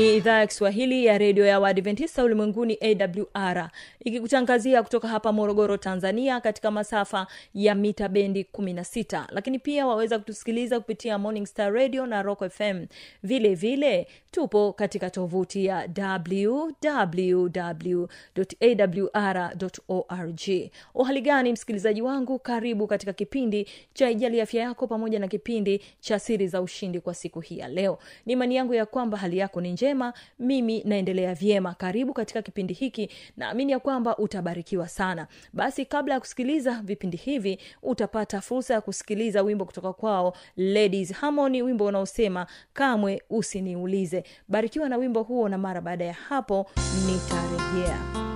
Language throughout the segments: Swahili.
ni idhaa ya kiswahili ya redio ya waadventista ulimwenguni awr ikikutangazia kutoka hapa morogoro tanzania katika masafa ya mita bendi 16 lakini pia waweza kutusikiliza kupitia morning star radio na rock fm vile vile tupo katika tovuti ya www.awr.org uhali gani msikilizaji wangu? Karibu katika kipindi cha ijali afya yako pamoja na kipindi cha siri za ushindi kwa siku hii ya leo. Ni imani yangu ya kwamba hali yako ni njema mimi naendelea vyema. Karibu katika kipindi hiki naamini ya kwamba utabarikiwa sana. Basi kabla ya kusikiliza vipindi hivi utapata fursa ya kusikiliza wimbo kutoka kwao ladies harmony wimbo unaosema kamwe usiniulize. Barikiwa na wimbo huo na mara baada ya hapo nitarejea. kamwe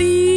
kwa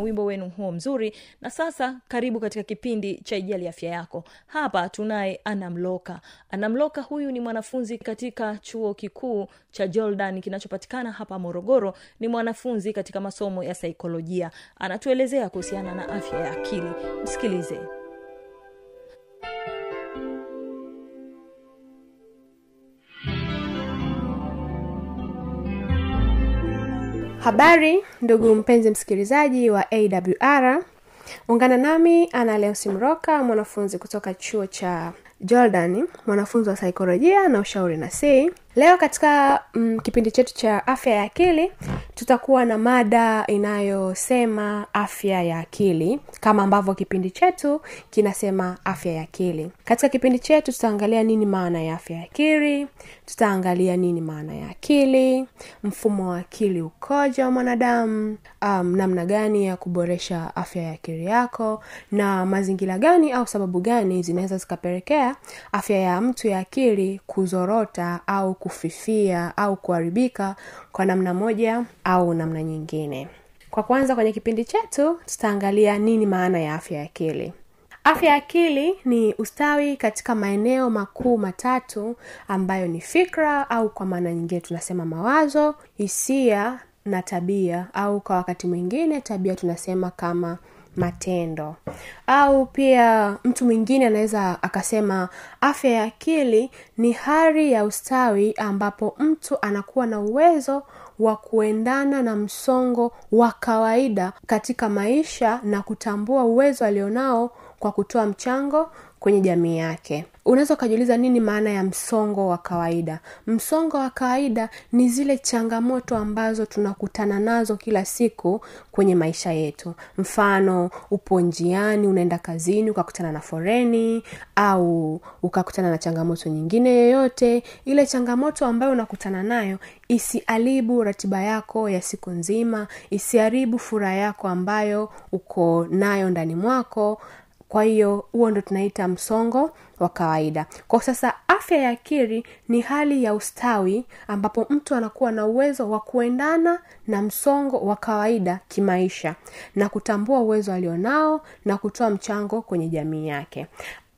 wimbo wenu huo mzuri. Na sasa karibu katika kipindi cha ijali afya yako. Hapa tunaye anamloka anamloka huyu ni mwanafunzi katika chuo kikuu cha jordan kinachopatikana hapa morogoro. Ni mwanafunzi katika masomo ya saikolojia. Anatuelezea kuhusiana na afya ya akili. Msikilize habari ndugu mpenzi msikilizaji wa awr ungana nami ana leo simroka mwanafunzi kutoka chuo cha jordan mwanafunzi wa saikolojia na ushauri na si leo katika mm, kipindi chetu cha afya ya akili tutakuwa na mada inayosema afya ya akili kama ambavyo kipindi chetu kinasema afya ya akili. Katika kipindi chetu tutaangalia nini maana ya afya ya akili tutaangalia nini maana ya akili mfumo wa akili ukoja wa mwanadamu um, namna gani ya kuboresha afya ya akili yako na mazingira gani au sababu gani zinaweza zikapelekea afya ya mtu ya akili kuzorota au kufifia au kuharibika kwa namna moja au namna nyingine. Kwa kwanza kwenye kipindi chetu tutaangalia nini maana ya afya ya akili. Afya ya akili ni ustawi katika maeneo makuu matatu ambayo ni fikra au kwa maana nyingine tunasema mawazo hisia na tabia au kwa wakati mwingine tabia tunasema kama matendo. Au pia mtu mwingine anaweza akasema afya ya akili ni hali ya ustawi ambapo mtu anakuwa na uwezo wa kuendana na msongo wa kawaida katika maisha na kutambua uwezo alionao kwa kutoa mchango kwenye jamii yake. Unaweza ukajiuliza nini maana ya msongo wa kawaida? Msongo wa kawaida ni zile changamoto ambazo tunakutana nazo kila siku kwenye maisha yetu. Mfano upo njiani unaenda kazini ukakutana na foreni au ukakutana na changamoto nyingine yoyote ile changamoto ambayo unakutana nayo isiharibu ratiba yako ya siku nzima isiharibu furaha yako ambayo uko nayo ndani mwako kwa hiyo huo ndo tunaita msongo wa kawaida. Kwa sasa afya ya akili ni hali ya ustawi ambapo mtu anakuwa na uwezo wa kuendana na msongo wa kawaida kimaisha na kutambua uwezo alionao na kutoa mchango kwenye jamii yake.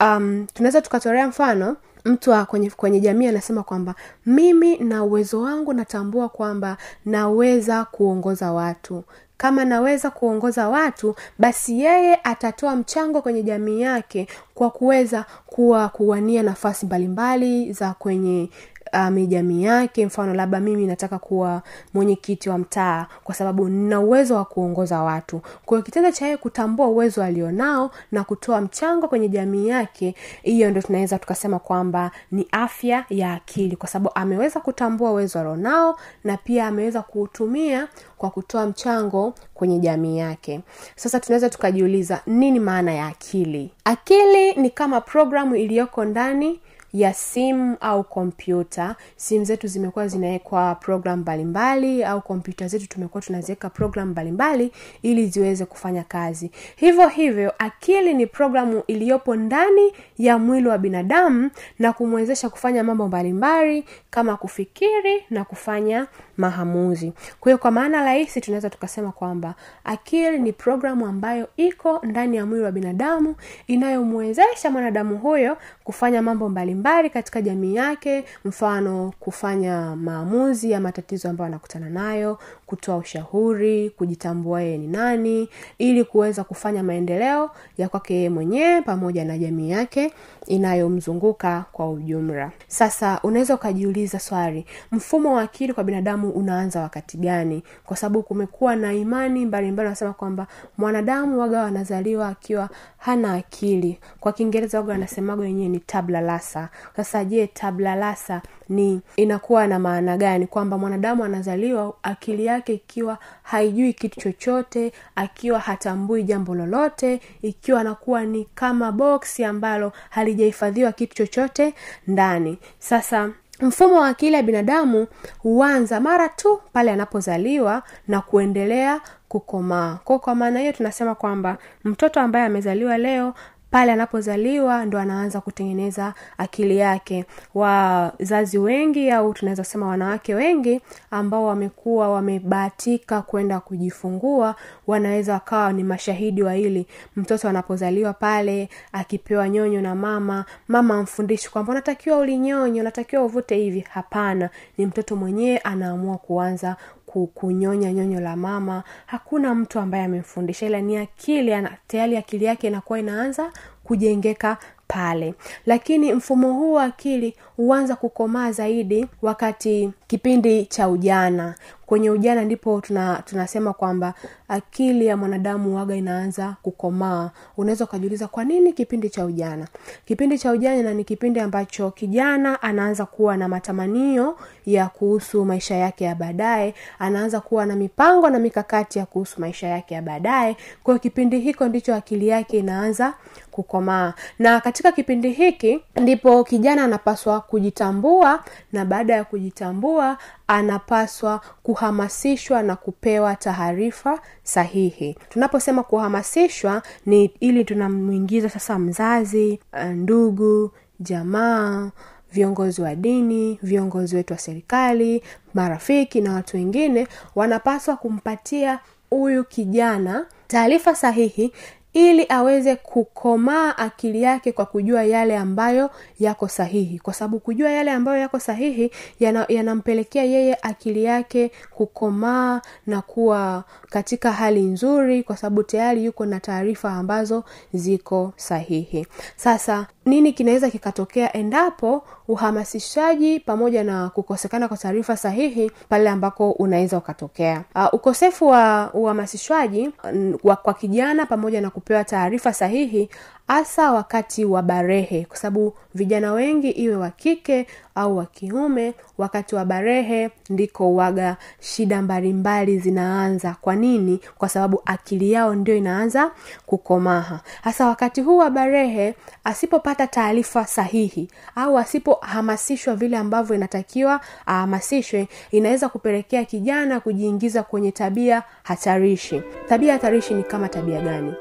Um, tunaweza tukatolea mfano mtu kwenye, kwenye jamii anasema kwamba mimi na uwezo wangu natambua kwamba naweza kuongoza watu kama naweza kuongoza watu basi yeye atatoa mchango kwenye jamii yake kwa kuweza kuwa kuwania nafasi mbalimbali za kwenye um, jamii yake. Mfano labda mimi nataka kuwa mwenyekiti wa mtaa kwa sababu nina uwezo wa kuongoza watu. Kwa hiyo kitendo cha yeye kutambua uwezo alionao na kutoa mchango kwenye jamii yake hiyo ndio tunaweza tukasema kwamba ni afya ya akili. Kwa sababu ameweza kutambua uwezo alionao na pia ameweza kuutumia kwa kutoa mchango kwenye jamii yake. Sasa tunaweza tukajiuliza nini maana ya akili? Akili ni kama programu iliyoko ndani ya simu au kompyuta. Simu zetu zimekuwa zinawekwa program mbalimbali au kompyuta zetu tumekuwa tunaziweka program mbalimbali ili ziweze kufanya kazi. Hivyo hivyo akili ni programu iliyopo ndani ya mwili wa binadamu na kumwezesha kufanya mambo mbalimbali kama kufikiri na kufanya maamuzi kwa hiyo kwa maana rahisi tunaweza tukasema kwamba akili ni programu ambayo iko ndani ya mwili wa binadamu inayomwezesha mwanadamu huyo kufanya mambo mbalimbali katika jamii yake mfano kufanya maamuzi ya matatizo ambayo anakutana nayo kutoa ushauri kujitambua yeye ni nani ili kuweza kufanya maendeleo ya kwake yeye mwenyewe pamoja na jamii yake inayomzunguka kwa ujumla. Sasa unaweza ukajiuliza swali mfumo wa akili kwa binadamu unaanza wakati gani? Kwa sababu kumekuwa na imani mbalimbali wanasema kwamba mwanadamu waga wanazaliwa akiwa hana akili. Kwa kiingereza waga wanasemaga wenyewe ni tabla lasa. Sasa je tabla lasa ni inakuwa na maana gani? Kwamba mwanadamu anazaliwa akili yake ikiwa haijui kitu chochote akiwa hatambui jambo lolote ikiwa anakuwa ni kama boksi ambalo halijahifadhiwa kitu chochote ndani. Sasa mfumo wa akili ya binadamu huanza mara tu pale anapozaliwa na kuendelea kukomaa. Kwao kwa maana hiyo tunasema kwamba mtoto ambaye amezaliwa leo pale anapozaliwa ndo anaanza kutengeneza akili yake. Wazazi wengi au tunaweza kusema wanawake wengi ambao wamekuwa wamebahatika kwenda kujifungua wanaweza wakawa ni mashahidi wa hili. Mtoto anapozaliwa pale akipewa nyonyo na mama mama amfundishi kwamba unatakiwa ulinyonyo unatakiwa uvute hivi. Hapana ni mtoto mwenyewe anaamua kuanza ku- kunyonya nyonyo la mama. Hakuna mtu ambaye amemfundisha ila ni akili tayari akili yake inakuwa inaanza kujengeka pale. Lakini mfumo huu wa akili huanza kukomaa zaidi wakati kipindi cha ujana kwenye ujana ndipo tuna, tunasema kwamba akili ya mwanadamu waga inaanza kukomaa. Unaweza ukajiuliza kwa nini kipindi cha ujana? Kipindi cha ujana ni kipindi ambacho kijana anaanza kuwa na matamanio ya kuhusu maisha yake ya baadaye anaanza kuwa na mipango na mikakati ya kuhusu maisha yake ya baadaye. Kwa kipindi hiko ndicho akili yake inaanza kukomaa. Na katika kipindi hiki ndipo kijana anapaswa kujitambua na baada ya kujitambua anapaswa kuhamasishwa na kupewa taarifa sahihi. Tunaposema kuhamasishwa ni ili tunamwingiza sasa mzazi eh, ndugu jamaa viongozi wa dini viongozi wetu wa serikali marafiki na watu wengine wanapaswa kumpatia huyu kijana taarifa sahihi ili aweze kukomaa akili yake kwa kujua yale ambayo yako sahihi. Kwa sababu kujua yale ambayo yako sahihi yana- yanampelekea yeye akili yake kukomaa na kuwa katika hali nzuri kwa sababu tayari yuko na taarifa ambazo ziko sahihi. Sasa nini kinaweza kikatokea endapo uhamasishaji pamoja na kukosekana kwa taarifa sahihi pale ambako unaweza ukatokea. Uh, ukosefu wa uhamasishwaji mm, kwa kijana pamoja na kupewa taarifa sahihi hasa wakati wa barehe kwa sababu vijana wengi iwe wa kike au wa kiume wakati wa barehe ndiko waga shida mbalimbali zinaanza. Kwa nini? Kwa sababu akili yao ndio inaanza kukomaha. Hasa wakati huu wa barehe asipopata taarifa sahihi au asipohamasishwa vile ambavyo inatakiwa ahamasishwe inaweza kupelekea kijana kujiingiza kwenye tabia hatarishi. Tabia hatarishi ni kama tabia gani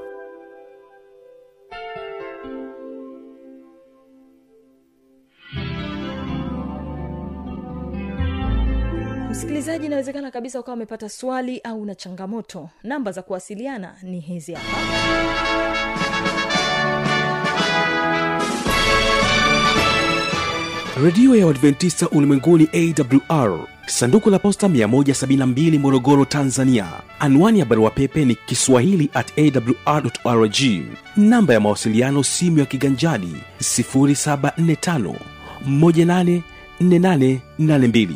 msikilizaji inawezekana kabisa ukawa umepata swali au na changamoto. Namba za kuwasiliana ni hizi hapa. Redio ya uadventista ulimwenguni awr sanduku la posta 172 morogoro tanzania. Anwani ya barua pepe ni kiswahili at awrrg namba ya mawasiliano simu ya kiganjadi 745 184882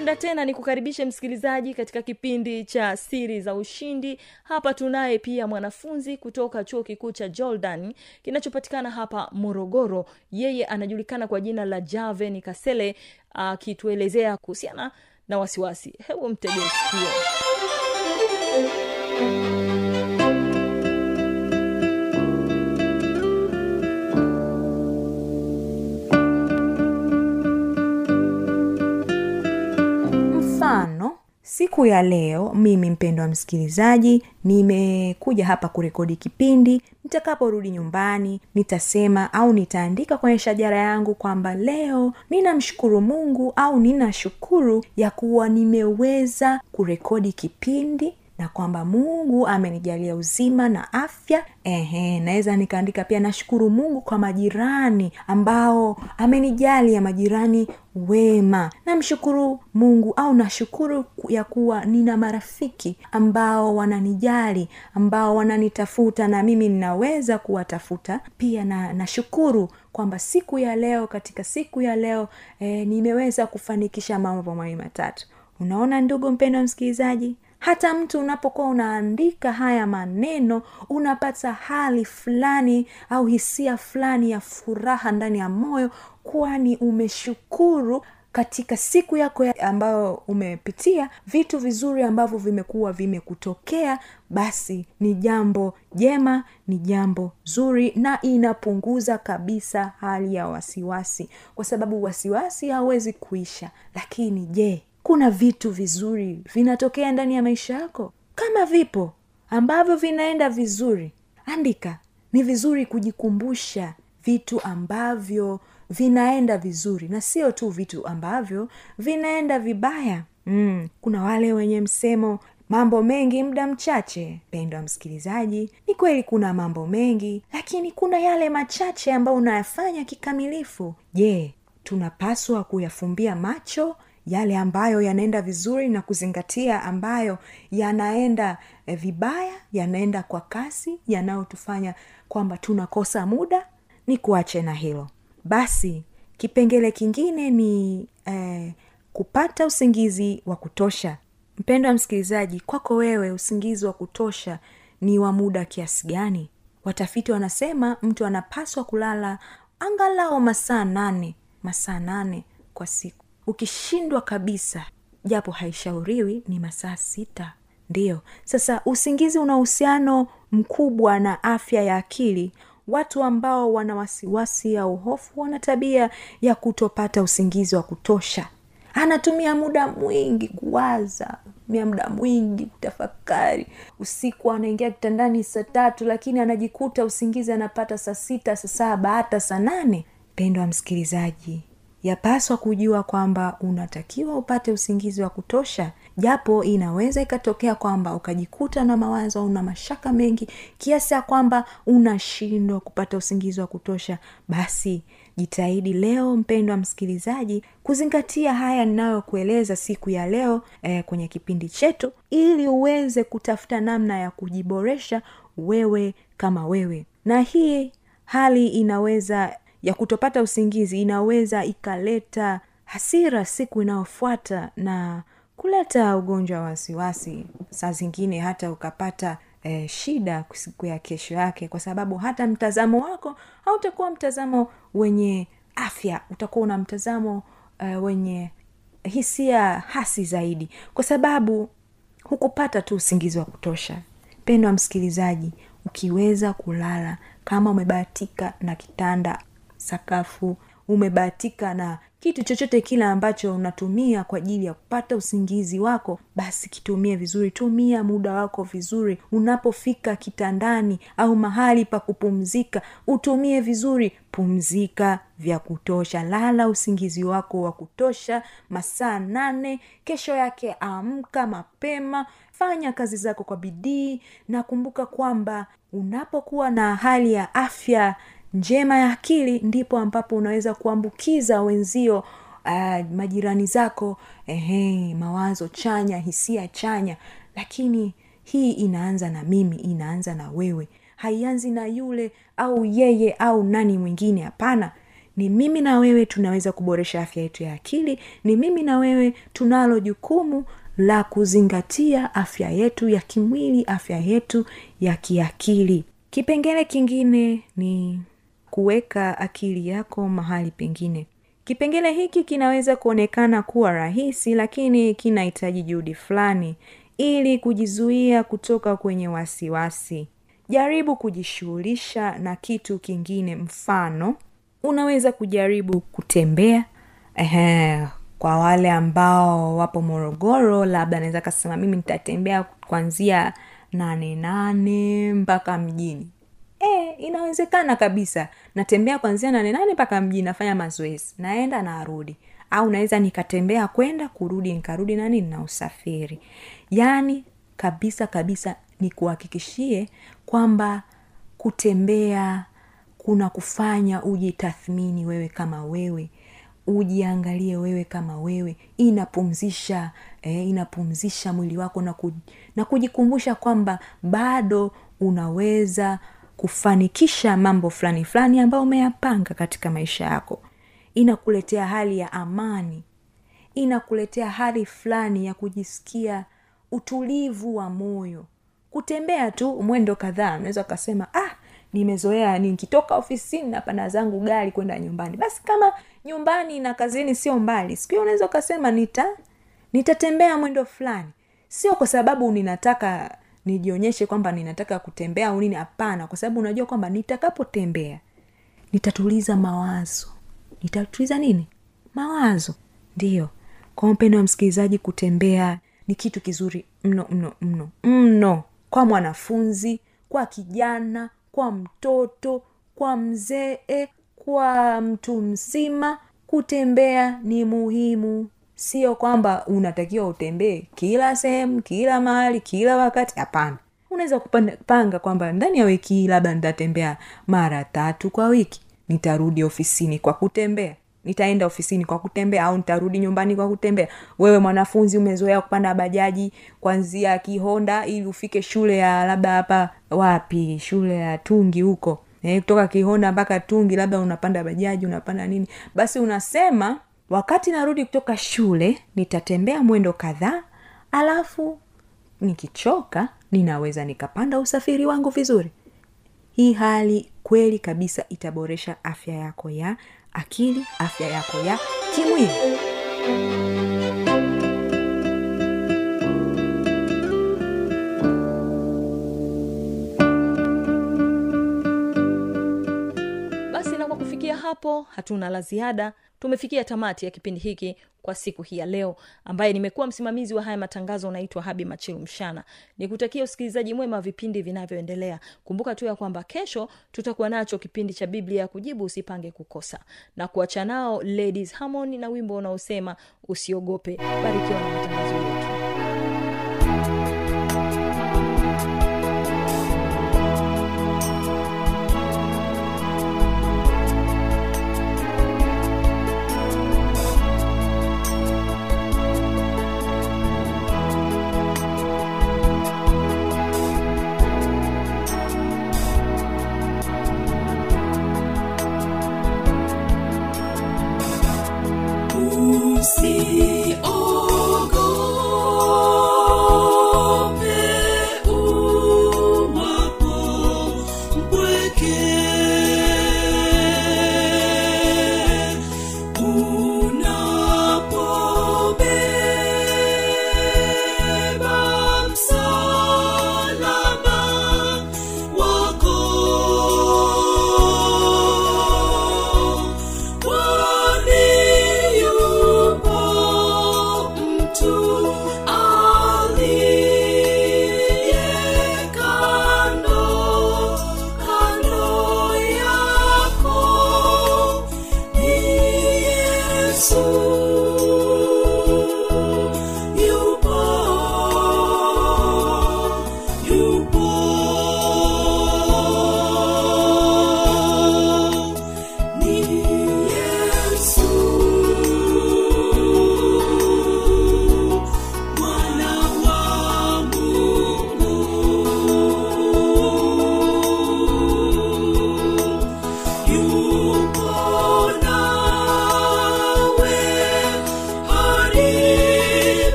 napenda tena nikukaribishe msikilizaji katika kipindi cha siri za ushindi. Hapa tunaye pia mwanafunzi kutoka chuo kikuu cha jordan kinachopatikana hapa morogoro. Yeye anajulikana kwa jina la javen kasele akituelezea kuhusiana na wasiwasi. Hebu mtegee mfano siku ya leo mimi mpendwa msikilizaji nimekuja hapa kurekodi kipindi nitakaporudi nyumbani nitasema au nitaandika kwenye shajara yangu kwamba leo ninamshukuru mungu au ninashukuru ya kuwa nimeweza kurekodi kipindi na kwamba mungu amenijalia uzima na afya. Ehe naweza nikaandika pia nashukuru mungu kwa majirani ambao amenijalia majirani wema. Namshukuru mungu au nashukuru ya kuwa nina marafiki ambao wananijali ambao wananitafuta na mimi ninaweza kuwatafuta. Pia na nashukuru kwamba siku ya leo katika siku ya leo e, nimeweza kufanikisha mambo mawili matatu. Unaona ndugu mpendo msikilizaji hata mtu unapokuwa unaandika haya maneno unapata hali fulani au hisia fulani ya furaha ndani ya moyo kwani umeshukuru katika siku yako ya ambayo umepitia vitu vizuri ambavyo vimekuwa vimekutokea basi ni jambo jema ni jambo zuri na inapunguza kabisa hali ya wasiwasi. Kwa sababu wasiwasi hawezi kuisha lakini je kuna vitu vizuri vinatokea ndani ya maisha yako? Kama vipo ambavyo vinaenda vizuri andika. Ni vizuri kujikumbusha vitu ambavyo vinaenda vizuri na sio tu vitu ambavyo vinaenda vibaya. Mm, kuna wale wenye msemo mambo mengi muda mchache. Pendwa msikilizaji ni kweli kuna mambo mengi lakini kuna yale machache ambayo unayafanya kikamilifu. Je tunapaswa kuyafumbia macho yale ambayo yanaenda vizuri na kuzingatia ambayo yanaenda eh, vibaya yanaenda kwa kasi yanayotufanya kwamba tunakosa muda ni kuache na hilo. Basi kipengele kingine ni eh, kupata usingizi wa kutosha. Mpendo wa msikilizaji kwako wewe usingizi wa kutosha ni wa muda kiasi gani? Watafiti wanasema mtu anapaswa kulala angalau masaa nane masaa nane kwa siku ukishindwa kabisa japo haishauriwi ni masaa sita. Ndiyo. Sasa usingizi una uhusiano mkubwa na afya ya akili. Watu ambao wana wasiwasi au hofu wana tabia ya kutopata usingizi wa kutosha. Anatumia muda mwingi kuwaza mia muda mwingi kutafakari. Usiku anaingia kitandani saa tatu lakini anajikuta usingizi anapata saa sita saa saba hata saa nane. Pendwa msikilizaji yapaswa kujua kwamba unatakiwa upate usingizi wa kutosha japo inaweza ikatokea kwamba ukajikuta na mawazo au na mashaka mengi kiasi ya kwamba unashindwa kupata usingizi wa kutosha. Basi jitahidi leo mpendwa msikilizaji kuzingatia haya ninayokueleza siku ya leo eh, kwenye kipindi chetu ili uweze kutafuta namna ya kujiboresha wewe kama wewe. Na hii hali inaweza ya kutopata usingizi inaweza ikaleta hasira siku inayofuata na kuleta ugonjwa wa wasiwasi. Saa zingine hata ukapata eh, shida siku ya kesho yake kwa sababu hata mtazamo wako hautakuwa mtazamo wenye afya. Utakuwa una mtazamo eh, wenye hisia hasi zaidi kwa sababu hukupata tu usingizi wa kutosha. Pendwa msikilizaji ukiweza kulala kama umebahatika na kitanda sakafu. Umebahatika na kitu chochote kile ambacho unatumia kwa ajili ya kupata usingizi wako basi kitumie vizuri. Tumia muda wako vizuri. Unapofika kitandani au mahali pa kupumzika utumie vizuri. Pumzika vya kutosha. Lala usingizi wako wa kutosha masaa nane. Kesho yake amka mapema. Fanya kazi zako kwa bidii. Na kumbuka kwamba unapokuwa na hali ya afya njema ya akili ndipo ambapo unaweza kuambukiza wenzio uh, majirani zako. Ehe, mawazo chanya hisia chanya. Lakini hii inaanza na mimi inaanza na wewe. Haianzi na yule au yeye au nani mwingine hapana. Ni mimi na wewe tunaweza kuboresha afya yetu ya akili. Ni mimi na wewe tunalo jukumu la kuzingatia afya yetu ya kimwili afya yetu ya kiakili. Kipengele kingine ni kuweka akili yako mahali pengine. Kipengele hiki kinaweza kuonekana kuwa rahisi lakini kinahitaji juhudi fulani ili kujizuia kutoka kwenye wasiwasi. Jaribu kujishughulisha na kitu kingine mfano unaweza kujaribu kutembea Ehe, kwa wale ambao wapo morogoro labda naweza kasema mimi nitatembea kuanzia nane nane mpaka mjini e, inawezekana kabisa. Natembea kwanzia nane nane mpaka mji nafanya mazoezi. Naenda narudi. Au naweza nikatembea kwenda kurudi nikarudi nani na usafiri. Yaani kabisa kabisa nikuhakikishie kwamba kutembea kuna kufanya ujitathmini wewe kama wewe. Ujiangalie wewe kama wewe. Inapumzisha eh, inapumzisha mwili wako na, ku, na kujikumbusha kwamba bado unaweza kufanikisha mambo fulani fulani ambayo umeyapanga katika maisha yako. Inakuletea hali ya amani. Inakuletea hali fulani ya kujisikia utulivu wa moyo. Kutembea tu mwendo kadhaa unaweza ukasema ah nimezoea nikitoka ofisini napanda zangu gari kwenda nyumbani. Basi kama nyumbani na kazini sio mbali siku hiyo unaweza ukasema nita nitatembea mwendo fulani. Sio kwa sababu ninataka nijionyeshe kwamba ninataka kutembea au nini? Hapana kwa sababu unajua kwamba nitakapotembea nitatuliza mawazo. Nitatuliza nini? Mawazo. Ndiyo. Kwa mpendo wa msikilizaji kutembea ni kitu kizuri mno mno mno mno. Kwa mwanafunzi kwa kijana kwa mtoto kwa mzee kwa mtu mzima kutembea ni muhimu sio kwamba unatakiwa utembee kila sehemu kila mahali kila wakati. Hapana. Unaweza kupanga kwamba ndani ya wiki hii labda nitatembea mara tatu kwa wiki. Nitarudi ofisini kwa kutembea. Nitaenda ofisini kwa kutembea au nitarudi nyumbani kwa kutembea. Wewe mwanafunzi umezoea kupanda bajaji kwanzia kihonda ili ufike shule ya labda hapa wapi? Shule ya tungi huko. E, kutoka kihonda mpaka tungi labda unapanda bajaji unapanda nini. Basi unasema wakati narudi kutoka shule nitatembea mwendo kadhaa alafu nikichoka ninaweza nikapanda usafiri wangu vizuri. Hii hali kweli kabisa itaboresha afya yako ya akili afya yako ya kimwili hapo hatuna la ziada. Tumefikia tamati ya kipindi hiki kwa siku hii ya leo ambaye nimekuwa msimamizi wa haya matangazo unaitwa habi machilu mshana. Nikutakia usikilizaji mwema wa vipindi vinavyoendelea. Kumbuka tu ya kwamba kesho tutakuwa nacho kipindi cha biblia ya kujibu usipange kukosa. Na kuacha nao ladies harmony na wimbo unaosema usiogope. Barikiwa na matangazo yetu